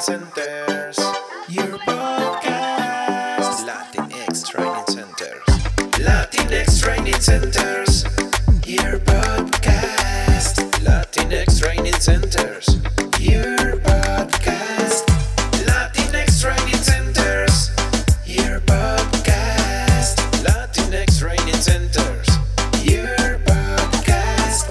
Centers, your podcast. Latinx Training Centers. Latinx Training Centers, your podcast. Latinx Training Centers, your podcast. Latinx Training Centers, your podcast. Latinx Training Centers, your podcast.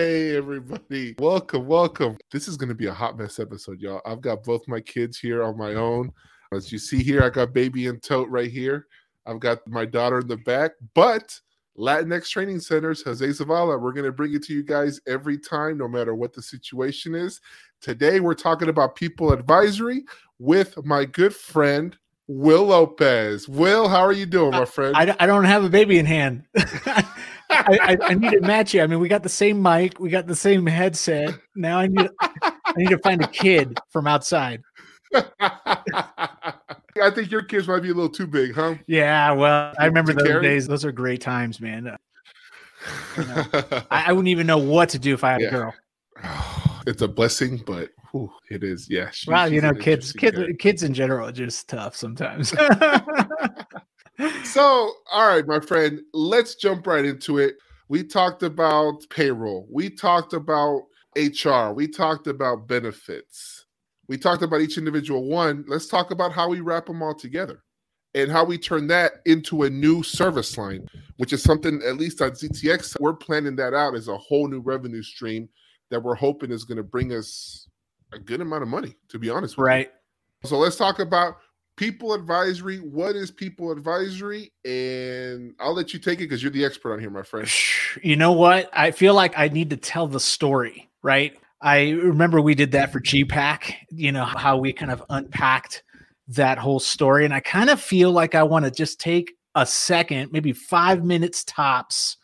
Everybody. Welcome, welcome. This is going to be a hot mess episode, y'all. I've got both my kids here on my own. As you see here, I got baby and tote right here. I've got my daughter in the back, but Latinx Training Centers, Jose Zavala, we're going to bring it to you guys every time, no matter what the situation is. Today, we're talking about people advisory with my good friend, Will Lopez. Will, how are you doing, my friend? I, I don't have a baby in hand. I, I, I need to match you. I mean, we got the same mic, we got the same headset. Now I need I need to find a kid from outside. I think your kids might be a little too big, huh? Yeah, well, I remember those carry? days. Those are great times, man. Uh, I, I wouldn't even know what to do if I had Yeah. a girl. it's a blessing, but whew, it is. Yeah. she- Well, you know, kids, kids, character. kids in general are just tough sometimes. So, all right, my friend, let's jump right into it. We talked about payroll. We talked about HR. We talked about benefits. We talked about each individual one. Let's talk about how we wrap them all together and how we turn that into a new service line, which is something, at least on ZTX, we're planning that out as a whole new revenue stream that we're hoping is going to bring us a good amount of money, to be honest with you. right. So let's talk about people advisory. What is people advisory? And I'll let you take it because you're the expert on here, my friend. You know what? I feel like I need to tell the story, right? I remember we did that for GPAC, you know, how we kind of unpacked that whole story. And I kind of feel like I want to just take a second, maybe five minutes tops,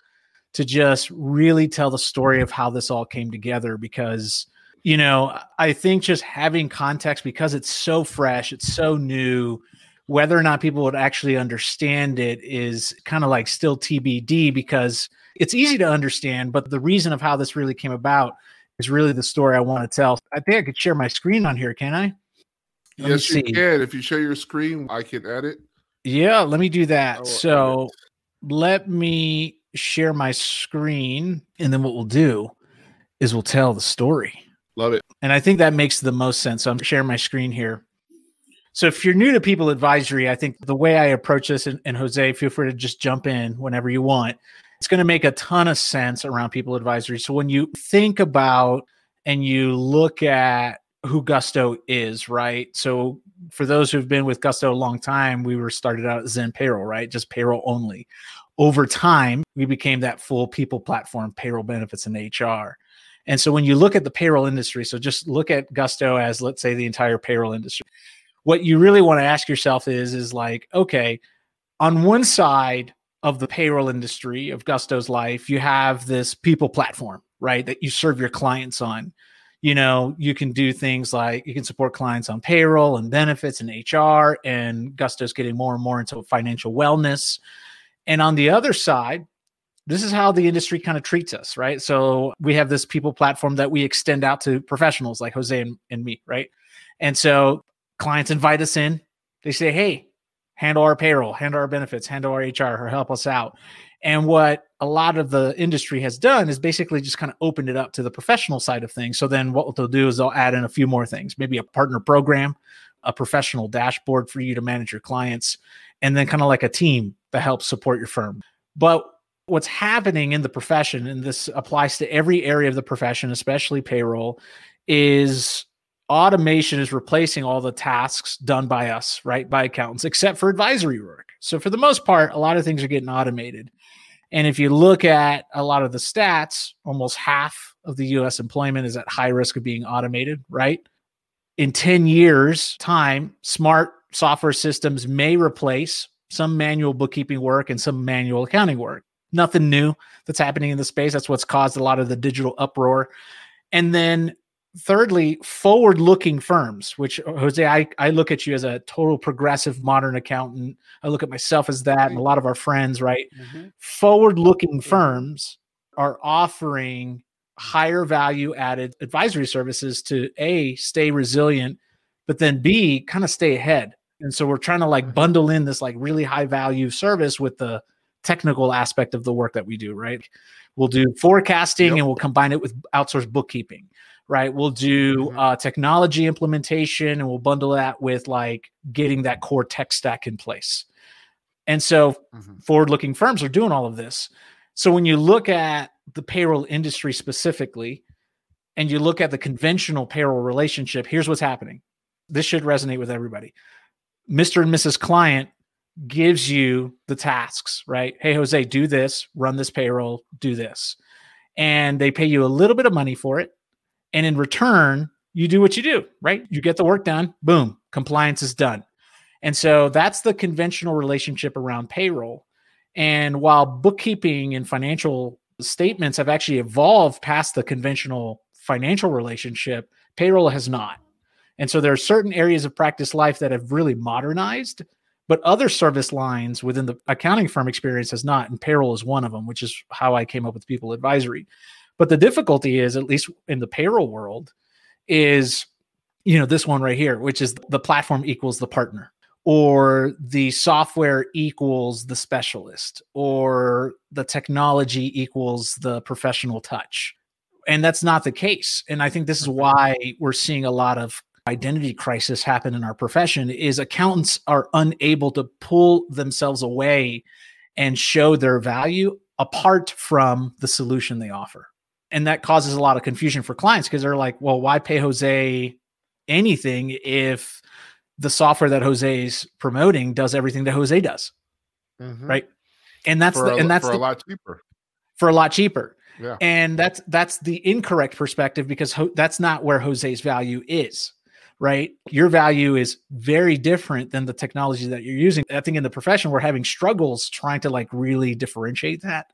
to just really tell the story of how this all came together because you know i think just having context because it's so fresh it's so new whether or not people would actually understand it is kind of like still tbd because it's easy to understand but the reason of how this really came about is really the story i want to tell. I think i could share my screen on here can i? Let yes, you can. If you share your screen, I can edit. yeah let me do that. Oh, so let me share my screen and then what we'll do is we'll tell the story Love it. And I think that makes the most sense. So I'm sharing my screen here. So if you're new to people advisory, I think the way I approach this, and, and Jose, feel free to just jump in whenever you want. It's going to make a ton of sense around people advisory. So when you think about and you look at who Gusto is, right? So for those who've been with Gusto a long time, we were started out Zen Payroll, right? Just payroll only. Over time, we became that full people platform, payroll benefits and HR. And so when you look at the payroll industry, so just look at Gusto as let's say the entire payroll industry. What you really want to ask yourself is is like, okay, on one side of the payroll industry of Gusto's life, you have this people platform, right? That you serve your clients on. You know, you can do things like you can support clients on payroll and benefits and HR, and Gusto's getting more and more into financial wellness. And on the other side, this is how the industry kind of treats us, right? So we have this people platform that we extend out to professionals like Jose and, and me, right? And so clients invite us in. They say, hey, handle our payroll, handle our benefits, handle our HR, or help us out. And what a lot of the industry has done is basically just kind of opened it up to the professional side of things. So then what they'll do is they'll add in a few more things, maybe a partner program, a professional dashboard for you to manage your clients, and then kind of like a team that helps support your firm. But what's happening in the profession, and this applies to every area of the profession, especially payroll, is automation is replacing all the tasks done by us, right? By accountants, except for advisory work. So, for the most part, a lot of things are getting automated. And if you look at a lot of the stats, almost half of the US employment is at high risk of being automated, right? In 10 years' time, smart software systems may replace some manual bookkeeping work and some manual accounting work. Nothing new that's happening in the space. That's what's caused a lot of the digital uproar. And then thirdly, forward looking firms, which uh, Jose, I, I look at you as a total progressive modern accountant. I look at myself as that and a lot of our friends, right? Mm-hmm. Forward looking firms are offering higher value added advisory services to A, stay resilient, but then B, kind of stay ahead. And so we're trying to like mm-hmm. bundle in this like really high value service with the technical aspect of the work that we do, right? We'll do forecasting Yep. and we'll combine it with outsourced bookkeeping, right? We'll do Mhm. uh, technology implementation and we'll bundle that with like getting that core tech stack in place. And so Mhm. forward looking firms are doing all of this. So when you look at the payroll industry specifically, and you look at the conventional payroll relationship, here's what's happening. This should resonate with everybody. Mr. and Mrs. Client gives you the tasks, right? Hey, Jose, do this, run this payroll, do this. And they pay you a little bit of money for it. And in return, you do what you do, right? You get the work done, boom, compliance is done. And so that's the conventional relationship around payroll. And while bookkeeping and financial statements have actually evolved past the conventional financial relationship, payroll has not. And so there are certain areas of practice life that have really modernized, but other service lines within the accounting firm experience has not. And payroll is one of them, which is how I came up with people advisory. But the difficulty is, at least in the payroll world, is you know this one right here, which is the platform equals the partner or the software equals the specialist or the technology equals the professional touch and that's not the case and i think this is why we're seeing a lot of identity crisis happen in our profession is accountants are unable to pull themselves away and show their value apart from the solution they offer and that causes a lot of confusion for clients because they're like well why pay jose anything if the software that Jose's promoting does everything that Jose does, Mhm. right? And that's for the, a, and that's for the, a lot cheaper. for a lot cheaper. Yeah. And that's that's the incorrect perspective because ho- that's not where Jose's value is, right? Your value is very different than the technology that you're using. I think in the profession we're having struggles trying to like really differentiate that.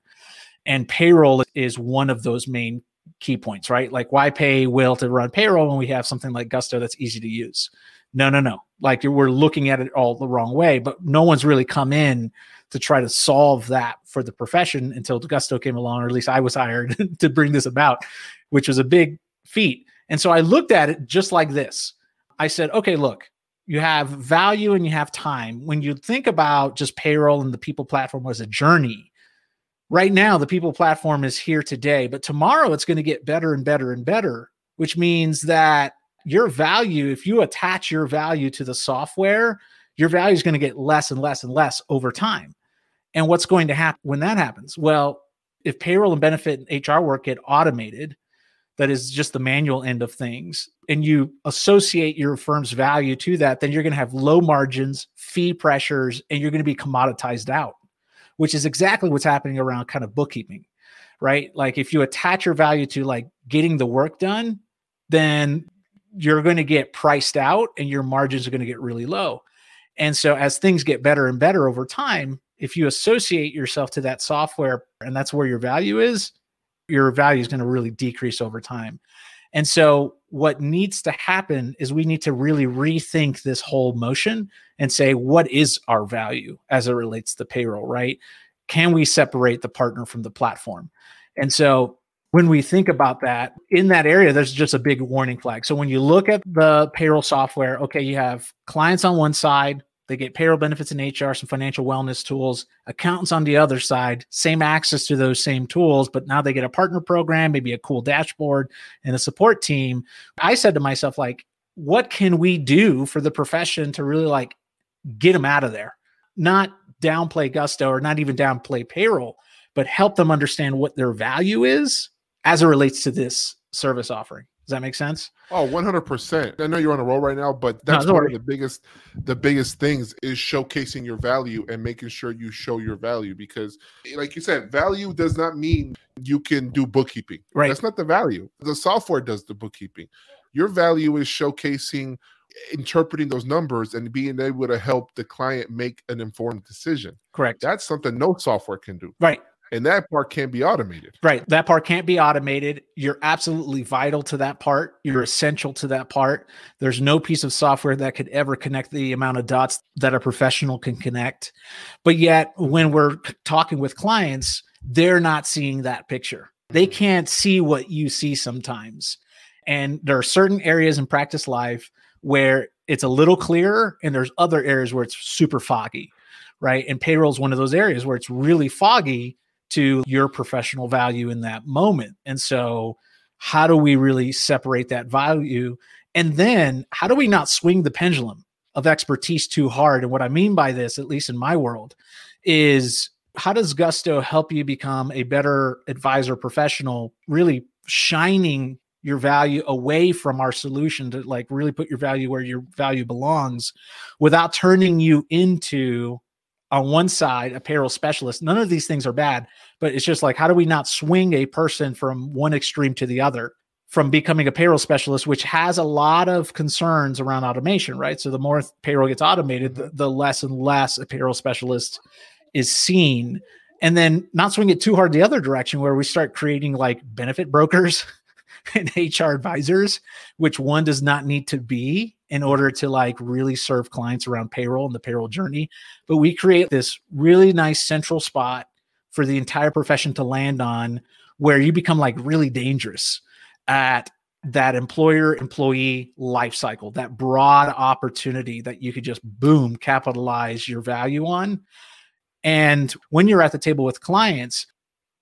And payroll is one of those main key points, right? Like why pay Will to run payroll when we have something like Gusto that's easy to use? No, no, no. Like we're looking at it all the wrong way, but no one's really come in to try to solve that for the profession until Gusto came along, or at least I was hired to bring this about, which was a big feat. And so I looked at it just like this. I said, okay, look, you have value and you have time. When you think about just payroll and the people platform as a journey, right now the people platform is here today, but tomorrow it's going to get better and better and better, which means that your value, if you attach your value to the software, your value is going to get less and less and less over time. And what's going to happen when that happens? Well, if payroll and benefit and HR work get automated, that is just the manual end of things, and you associate your firm's value to that, then you're going to have low margins, fee pressures, and you're going to be commoditized out, which is exactly what's happening around kind of bookkeeping, right? Like if you attach your value to like getting the work done, then you're going to get priced out and your margins are going to get really low. And so as things get better and better over time, if you associate yourself to that software and that's where your value is, your value is going to really decrease over time. And so what needs to happen is we need to really rethink this whole motion and say what is our value as it relates to payroll, right? Can we separate the partner from the platform? And so when we think about that in that area, there's just a big warning flag. So when you look at the payroll software, okay, you have clients on one side, they get payroll benefits and HR, some financial wellness tools, accountants on the other side, same access to those same tools, but now they get a partner program, maybe a cool dashboard and a support team. I said to myself, like, what can we do for the profession to really like get them out of there? Not downplay gusto or not even downplay payroll, but help them understand what their value is as it relates to this service offering. Does that make sense? Oh, 100%. I know you're on a roll right now, but that's don't one worry. of the biggest the biggest things is showcasing your value and making sure you show your value because like you said, value does not mean you can do bookkeeping. Right. That's not the value. The software does the bookkeeping. Your value is showcasing interpreting those numbers and being able to help the client make an informed decision. Correct. That's something no software can do. Right. And that part can't be automated. Right. That part can't be automated. You're absolutely vital to that part. You're essential to that part. There's no piece of software that could ever connect the amount of dots that a professional can connect. But yet, when we're talking with clients, they're not seeing that picture. They mm. can't see what you see sometimes. And there are certain areas in practice life where it's a little clearer, and there's other areas where it's super foggy, right? And payroll is one of those areas where it's really foggy to your professional value in that moment. And so, how do we really separate that value? And then, how do we not swing the pendulum of expertise too hard? And what I mean by this, at least in my world, is how does Gusto help you become a better advisor professional, really shining your value away from our solution to like really put your value where your value belongs without turning you into on one side a payroll specialist none of these things are bad but it's just like how do we not swing a person from one extreme to the other from becoming a payroll specialist which has a lot of concerns around automation right? So the more payroll gets automated the, mm-hmm. the less and less a payroll specialist is seen. And then not swing it too hard the other direction where we start creating like benefit brokers and HR advisors, which one does not need to be in order to like really serve clients around payroll and the payroll journey. But we create this really nice central spot for the entire profession to land on where you become like really dangerous at that employer employee life cycle, that broad opportunity that you could just boom capitalize your value on. And when you're at the table with clients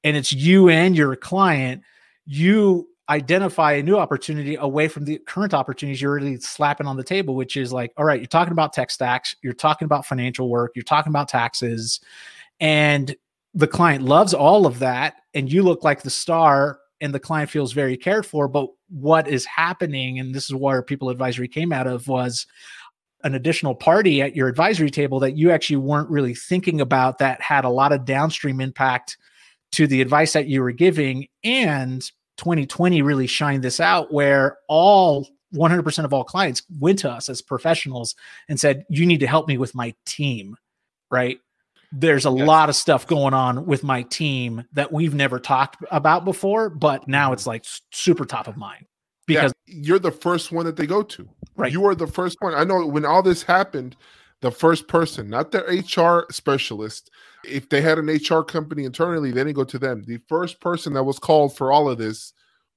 and it's you and your client, you identify a new opportunity away from the current opportunities you're really slapping on the table, which is like, all right, you're talking about tech stacks, you're talking about financial work, you're talking about taxes, and the client loves all of that. And you look like the star, and the client feels very cared for. But what is happening, and this is where people advisory came out of, was an additional party at your advisory table that you actually weren't really thinking about that had a lot of downstream impact to the advice that you were giving and 2020 really shined this out where all 100% of all clients went to us as professionals and said, You need to help me with my team, right? There's a yes. lot of stuff going on with my team that we've never talked about before, but now it's like super top of mind because yeah, you're the first one that they go to. Right. You are the first one. I know when all this happened, the first person, not their HR specialist. If they had an HR company internally, they didn't go to them. The first person that was called for all of this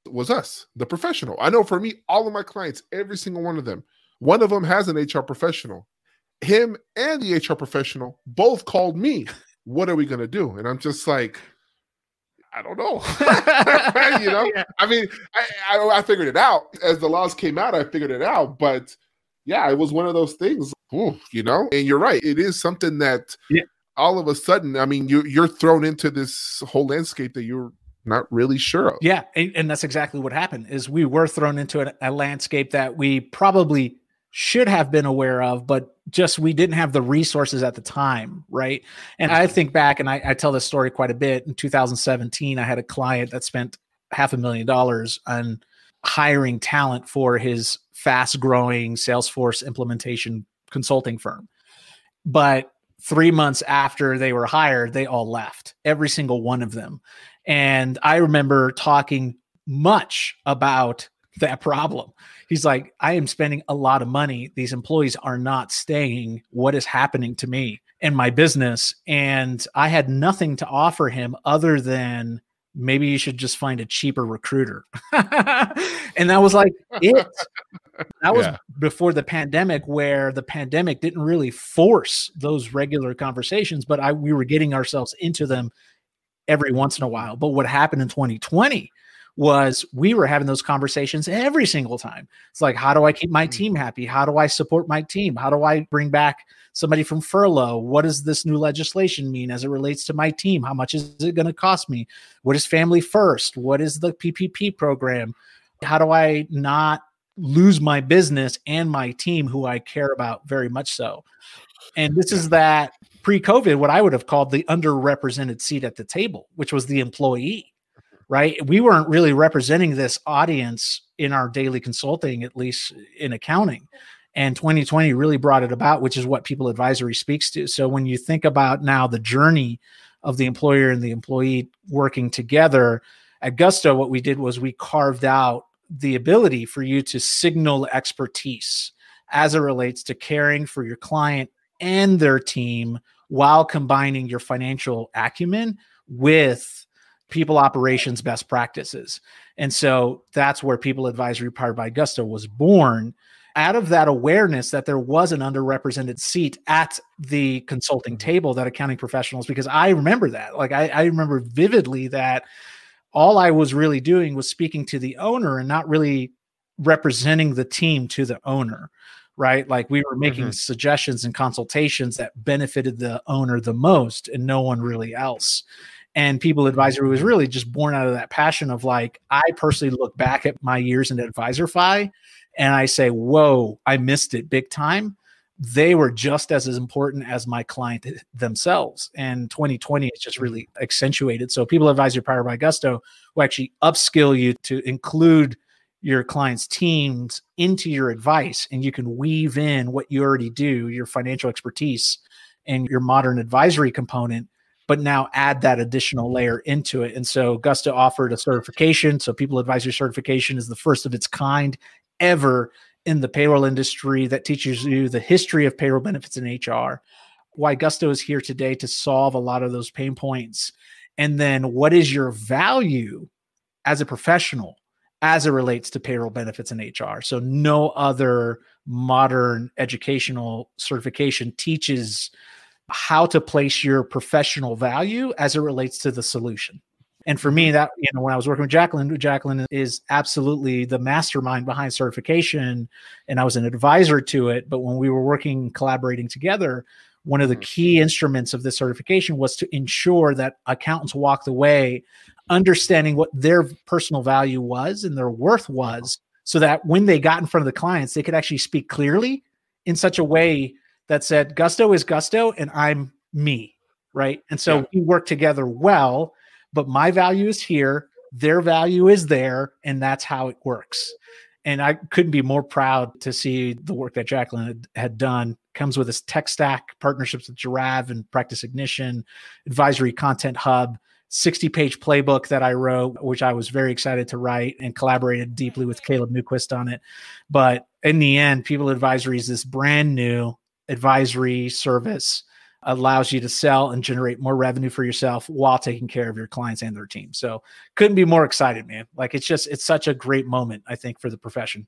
was us, the professional. I know for me, all of my clients, every single one of them, one of them has an HR professional. Him and the HR professional both called me. What are we going to do? And I'm just like, I don't know. you know, yeah. I mean, I, I, I figured it out as the laws came out. I figured it out, but yeah, it was one of those things. Ooh, you know, and you're right. It is something that yeah. All of a sudden, I mean, you you're thrown into this whole landscape that you're not really sure of. Yeah, and that's exactly what happened. Is we were thrown into a, a landscape that we probably should have been aware of, but just we didn't have the resources at the time, right? And I mm-hmm. think back, and I, I, tell this story quite a bit. In 2017, I had a client that spent half a million dollars on hiring talent for his fast growing Salesforce implementation consulting firm. But three months after they were hired, they all left, every single one of them. And I remember talking much about that problem. He's like, I am spending a lot of money. These employees are not staying. What is happening to me and my business? And I had nothing to offer him other than maybe you should just find a cheaper recruiter. and that was like it. That was yeah. before the pandemic, where the pandemic didn't really force those regular conversations, but I we were getting ourselves into them every once in a while. But what happened in 2020 was we were having those conversations every single time. It's like, how do I keep my mm. team happy? How do I support my team? How do I bring back somebody from furlough? What does this new legislation mean as it relates to my team? How much is it going to cost me? What is family first? What is the PPP program? How do I not lose my business and my team who I care about very much so? And this is that pre-COVID, what I would have called the underrepresented seat at the table, which was the employee, right? We weren't really representing this audience in our daily consulting, at least in accounting. And 2020 really brought it about, which is what people advisory speaks to. So when you think about now the journey of the employer and the employee working together, at Gusto, what we did was we carved out the ability for you to signal expertise as it relates to caring for your client and their team while combining your financial acumen with people operations best practices. And so that's where People Advisory powered by Gusto was born out of that awareness that there was an underrepresented seat at the consulting Mm-hmm. table that accounting professionals, because I remember that. Like I, I remember vividly that all I was really doing was speaking to the owner and not really representing the team to the owner right like we were making Mhm. suggestions and consultations that benefited the owner the most and no one really else and people mm-hmm. advisory was really just born out of that passion of like i personally look back at my years in AdvisorFi and i say whoa i missed it big time. They were just as, as important as my client themselves and 2020 is just really accentuated. So people advisory powered by gusto will actually upskill you to include your clients' teams into your advice, and you can weave in what you already do, your financial expertise, and your modern advisory component, but now add that additional layer into it. And so Gusto offered a certification. So People Advisory Certification is the first of its kind ever in the payroll industry that teaches you the history of payroll benefits in HR, why Gusto is here today to solve a lot of those pain points. And then what is your value as a professional as it relates to payroll benefits in HR. So no other modern educational certification teaches how to place your professional value as it relates to the solution. And for me, mm-hmm. that you know, when I was working with Jacqueline, Jacqueline is absolutely the mastermind behind certification, and I was an advisor to it. But when we were working, collaborating together, one of the mm-hmm. key instruments of this certification was to ensure that accountants walked away understanding what their personal value was and their worth was so that when they got in front of the clients they could actually speak clearly in such a way that said gusto is gusto and i'm me right and so Yeah. we work together well but my value is here their value is there and that's how it works and i couldn't be more proud to see the work that jacqueline had, had done comes with this tech stack partnerships with Jirav and practice ignition advisory content hub 60 page playbook that I wrote, which I was very excited to write and collaborated deeply with Caleb Newquist on it. But in the end, People Advisory is this brand new advisory service allows you to sell and generate more revenue for yourself while taking care of your clients and their team. So couldn't be more excited, man. Like it's just it's such a great moment, I think, for the profession.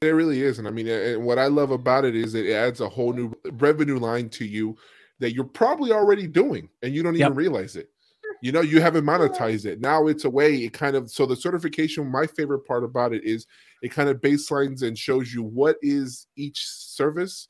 It really is. And I mean, and what I love about it is it adds a whole new revenue line to you that you're probably already doing and you don't even Yep. realize it. You know, you haven't monetized it. Now it's a way it kind of so the certification, my favorite part about it is it kind of baselines and shows you what is each service,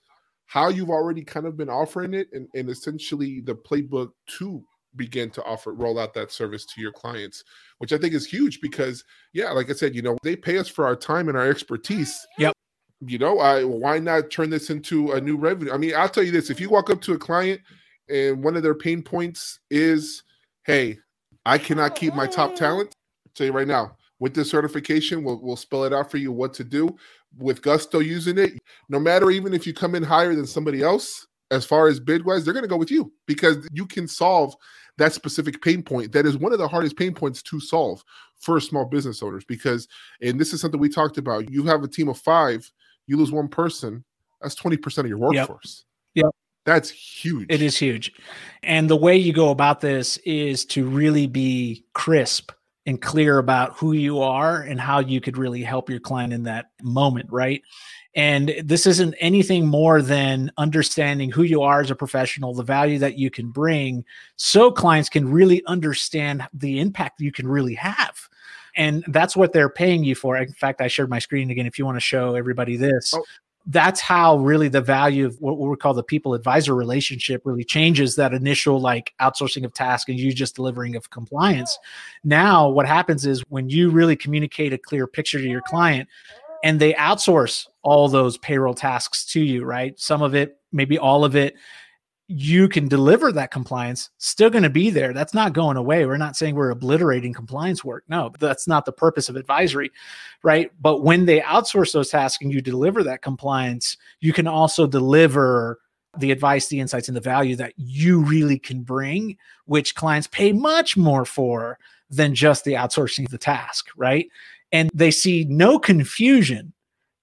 how you've already kind of been offering it, and, and essentially the playbook to begin to offer roll out that service to your clients, which I think is huge because yeah, like I said, you know, they pay us for our time and our expertise. Yep. You know, I why not turn this into a new revenue? I mean, I'll tell you this: if you walk up to a client and one of their pain points is, "Hey, I cannot keep my top oh. talent," I'll tell you right now, with this certification, we'll we'll spell it out for you what to do. With Gusto using it, no matter even if you come in higher than somebody else, as far as bid wise, they're going to go with you because you can solve that specific pain point that is one of the hardest pain points to solve for small business owners because and this is something we talked about you have a team of five you lose one person that's 20% of your Yep. workforce Yep. that's huge It is huge. And the way you go about this is to really be crisp and clear about who you are and how you could really help your client in that moment, right? And this isn't anything more than understanding who you are as a professional, the value that you can bring, so clients can really understand the impact you can really have. And that's what they're paying you for. In fact, I shared my screen again if you want to show everybody this. Oh. That's how really the value of what we call the people advisor relationship really changes that initial like outsourcing of task and you just delivering of compliance. Now, what happens is when you really communicate a clear picture to your client, and they outsource all those payroll tasks to you, right? Some of it, maybe all of it, you can deliver that compliance, still going to be there. That's not going away. We're not saying we're obliterating compliance work. No, that's not the purpose of advisory, right? But when they outsource those tasks and you deliver that compliance, you can also deliver the advice, the insights, and the value that you really can bring, which clients pay much more for than just the outsourcing of the task, right? and they see no confusion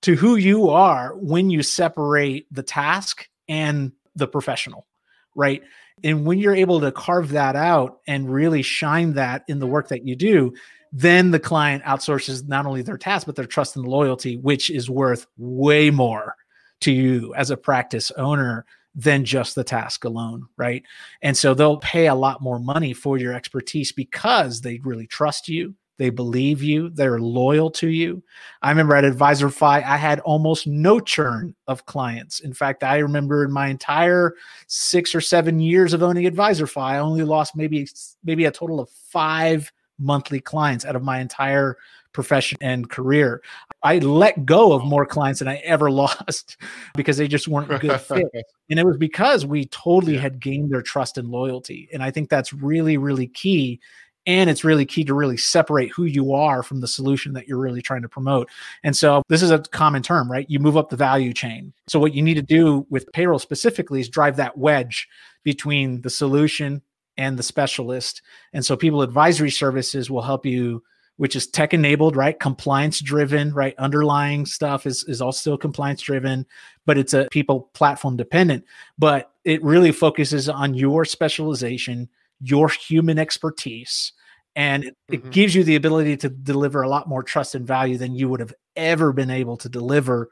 to who you are when you separate the task and the professional right And when you're able to carve that out and really shine that in the work that you do, then the client outsources not only their task, but their trust and loyalty, which is worth way more to you as a practice owner than just the task alone, right? And so they'll pay a lot more money for your expertise because they really trust you. They believe you. They're loyal to you. I remember at AdvisorFi, I had almost no churn of clients. In fact, I remember in my entire six or seven years of owning AdvisorFi, I only lost maybe maybe a total of five monthly clients out of my entire profession and career. I let go of more clients than I ever lost because they just weren't a good fit. And it was because we totally had gained their trust and loyalty. And I think that's really, really key. And it's really key to really separate who you are from the solution that you're really trying to promote. And so this is a common term, right? You move up the value chain. So what you need to do with payroll specifically is drive that wedge between the solution and the specialist. And so people advisory services will help you which is tech enabled, right? Compliance driven, right? Underlying stuff is, is still compliance driven, but it's a people platform dependent. But it really focuses on your specialization, your human expertise, and it, mm-hmm. it gives you the ability to deliver a lot more trust and value than you would have ever been able to deliver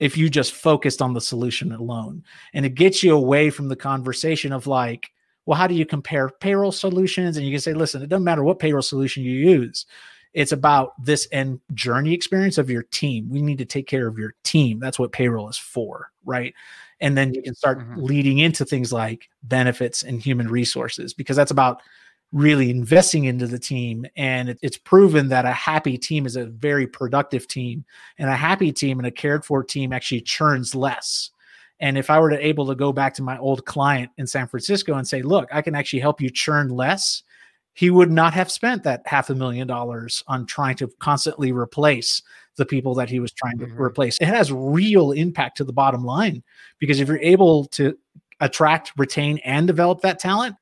if you just focused on the solution alone. And it gets you away from the conversation of like, well, how do you compare payroll solutions? And you can say, listen, it doesn't matter what payroll solution you use it's about this end journey experience of your team. We need to take care of your team. That's what payroll is for, right? And then you can start mm-hmm. leading into things like benefits and human resources because that's about really investing into the team. And it, it's proven that a happy team is a very productive team, and a happy team and a cared for team actually churns less. And if I were to able to go back to my old client in San Francisco and say, look, I can actually help you churn less he would not have spent that half a million dollars on trying to constantly replace the people that he was trying to mm-hmm. replace. It has real impact to the bottom line because if you're able to attract, retain, and develop that talent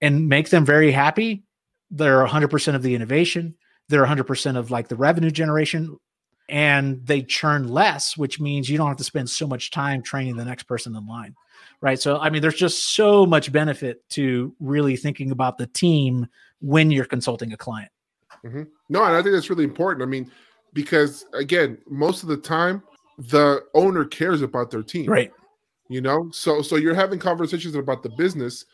and make them very happy, they're 100% of the innovation, they're 100% of like the revenue generation, and they churn less, which means you don't have to spend so much time training the next person in line. Right. So, I mean, there's just so much benefit to really thinking about the team when you're consulting a client. Mm-hmm. No, and I think that's really important. I mean, because again, most of the time the owner cares about their team. Right. You know, so so you're having conversations about the business,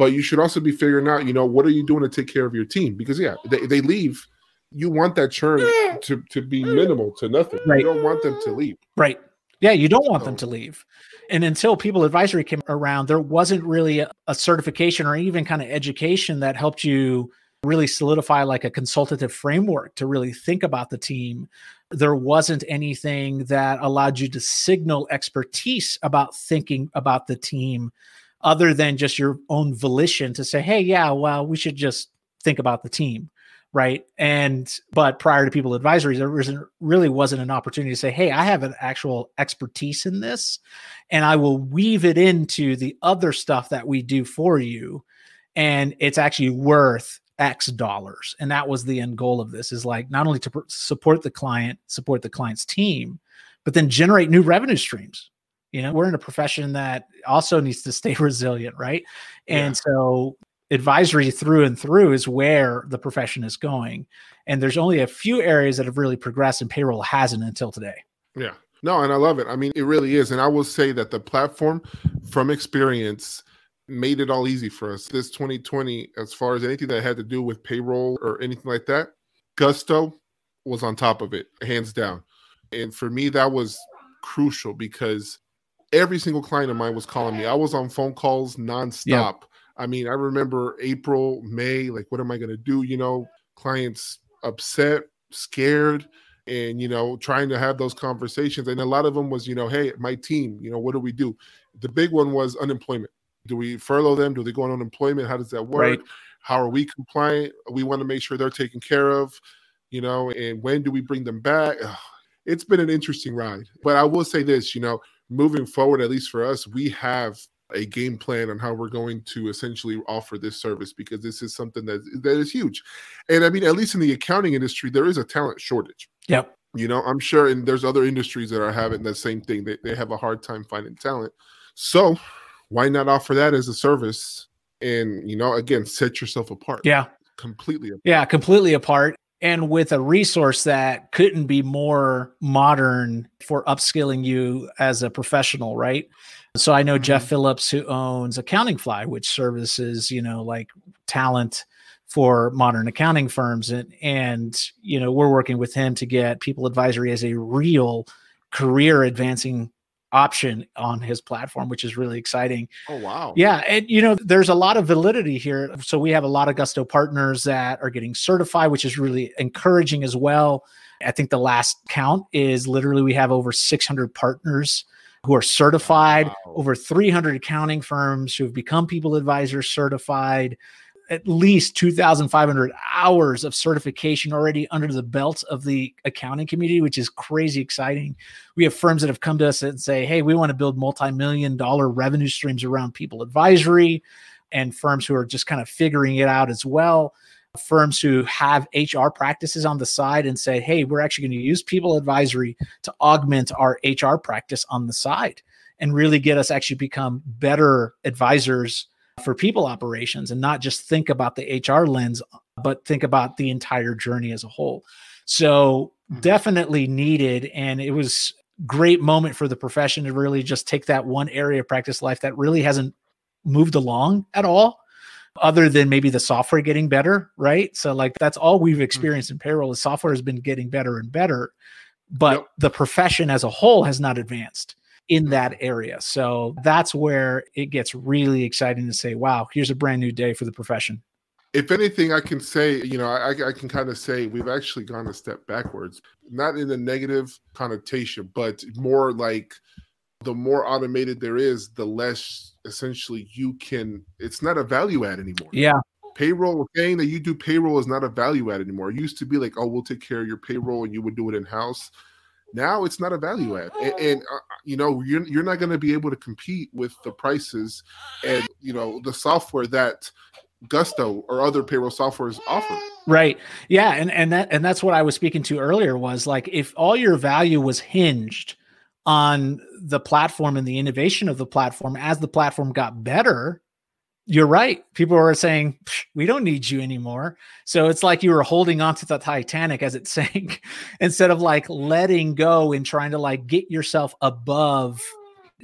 but you should also be figuring out, you know, what are you doing to take care of your team? Because yeah, they, they leave. You want that churn to, to be minimal to nothing. Right. You don't want them to leave. Right. Yeah, you don't want them to leave. And until People Advisory came around, there wasn't really a, a certification or even kind of education that helped you really solidify like a consultative framework to really think about the team. There wasn't anything that allowed you to signal expertise about thinking about the team other than just your own volition to say, hey, yeah, well, we should just think about the team right? And but prior to people advisories there wasn't really wasn't an opportunity to say hey i have an actual expertise in this and i will weave it into the other stuff that we do for you and it's actually worth x dollars. And that was the end goal of this is like not only to support the client support the client's team but then generate new revenue streams you know we're in a profession that also needs to stay resilient right and yeah. so advisory through and through is where the profession is going. And there's only a few areas that have really progressed, and payroll hasn't until today. Yeah. No, and I love it. I mean, it really is. And I will say that the platform from experience made it all easy for us. This 2020, as far as anything that had to do with payroll or anything like that, Gusto was on top of it, hands down. And for me, that was crucial because every single client of mine was calling me. I was on phone calls nonstop. Yep I mean, I remember April, May, like, what am I going to do? You know, clients upset, scared, and, you know, trying to have those conversations. And a lot of them was, you know, hey, my team, you know, what do we do? The big one was unemployment. Do we furlough them? Do they go on unemployment? How does that work? Right. How are we compliant? We want to make sure they're taken care of, you know, and when do we bring them back? It's been an interesting ride. But I will say this, you know, moving forward, at least for us, we have a game plan on how we're going to essentially offer this service because this is something that that is huge. And I mean, at least in the accounting industry, there is a talent shortage. Yep. You know, I'm sure, and there's other industries that are having the same thing. They, they have a hard time finding talent. So why not offer that as a service and you know, again, set yourself apart. Yeah. Completely. Apart. Yeah, completely apart. And with a resource that couldn't be more modern for upskilling you as a professional, right? So I know mm-hmm. Jeff Phillips, who owns Accountingfly, which services, you know, like talent for modern accounting firms. And, and, you know, we're working with him to get people advisory as a real career advancing option on his platform, which is really exciting. Oh, wow. Yeah. And, you know, there's a lot of validity here. So we have a lot of Gusto partners that are getting certified, which is really encouraging as well. I think the last count is literally we have over 600 partners who are certified, wow. over 300 accounting firms who have become people advisors certified at least 2,500 hours of certification already under the belt of the accounting community, which is crazy exciting. We have firms that have come to us and say, hey, we want to build multi million dollar revenue streams around people advisory, and firms who are just kind of figuring it out as well. Firms who have HR practices on the side and say, hey, we're actually going to use people advisory to augment our HR practice on the side and really get us actually become better advisors for people operations and not just think about the HR lens, but think about the entire journey as a whole. So mm-hmm. definitely needed. And it was great moment for the profession to really just take that one area of practice life that really hasn't moved along at all other than maybe the software getting better right so like that's all we've mm-hmm. experienced in payroll is software has been getting better and better but yep. the profession as a whole has not advanced in that area. So that's where it gets really exciting to say, wow, here's a brand new day for the profession. If anything, I can say, you know, I, I can kind of say we've actually gone a step backwards, not in a negative connotation, but more like the more automated there is, the less essentially you can, it's not a value add anymore. Yeah payroll saying that you do payroll is not a value add anymore. It used to be like, oh, we'll take care of your payroll and you would do it in house. Now it's not a value add, and, and uh, you know you're you're not going to be able to compete with the prices and you know the software that Gusto or other payroll softwares offer. Right. Yeah, and and that and that's what I was speaking to earlier was like if all your value was hinged on the platform and the innovation of the platform as the platform got better, you're right. People are saying, we don't need you anymore. So it's like you were holding on to the Titanic as it sank instead of like letting go and trying to like get yourself above.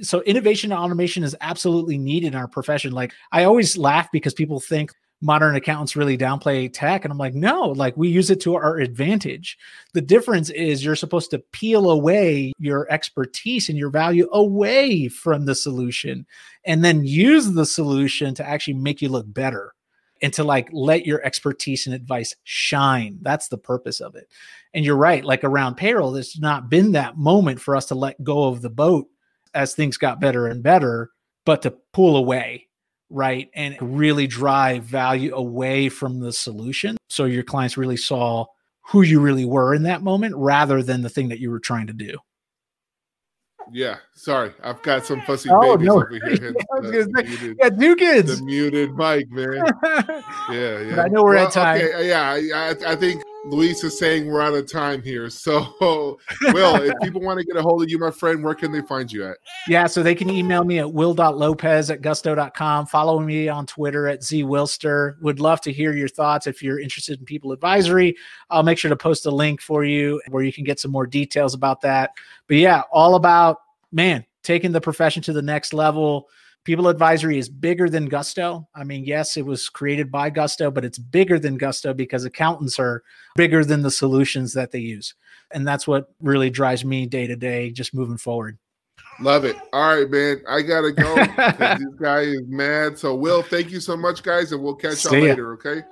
So innovation and automation is absolutely needed in our profession. Like I always laugh because people think modern accountants really downplay tech and i'm like no like we use it to our advantage. The difference is you're supposed to peel away your expertise and your value away from the solution and then use the solution to actually make you look better and to like let your expertise and advice shine. That's the purpose of it. And you're right like around payroll there's not been that moment for us to let go of the boat as things got better and better but to pull away right? And really drive value away from the solution. So your clients really saw who you really were in that moment rather than the thing that you were trying to do. Yeah, sorry, I've got some fussy oh, babies no. over here. yeah, muted, yeah, new kids. The muted mic, man. yeah, yeah. But I know we're well, at time. Okay, yeah, I, I think Luis is saying we're out of time here. So, Will, if people want to get a hold of you, my friend, where can they find you at? Yeah, so they can email me at will.lopez at gusto.com. Follow me on Twitter at zwilster. Would love to hear your thoughts. If you're interested in people advisory, I'll make sure to post a link for you where you can get some more details about that. But yeah, all about, man, taking the profession to the next level People Advisory is bigger than Gusto. I mean, yes, it was created by Gusto, but it's bigger than Gusto because accountants are bigger than the solutions that they use. And that's what really drives me day to day, just moving forward. Love it. All right, man. I gotta go. this guy is mad. So, Will, thank you so much, guys, and we'll catch y'all later. Okay.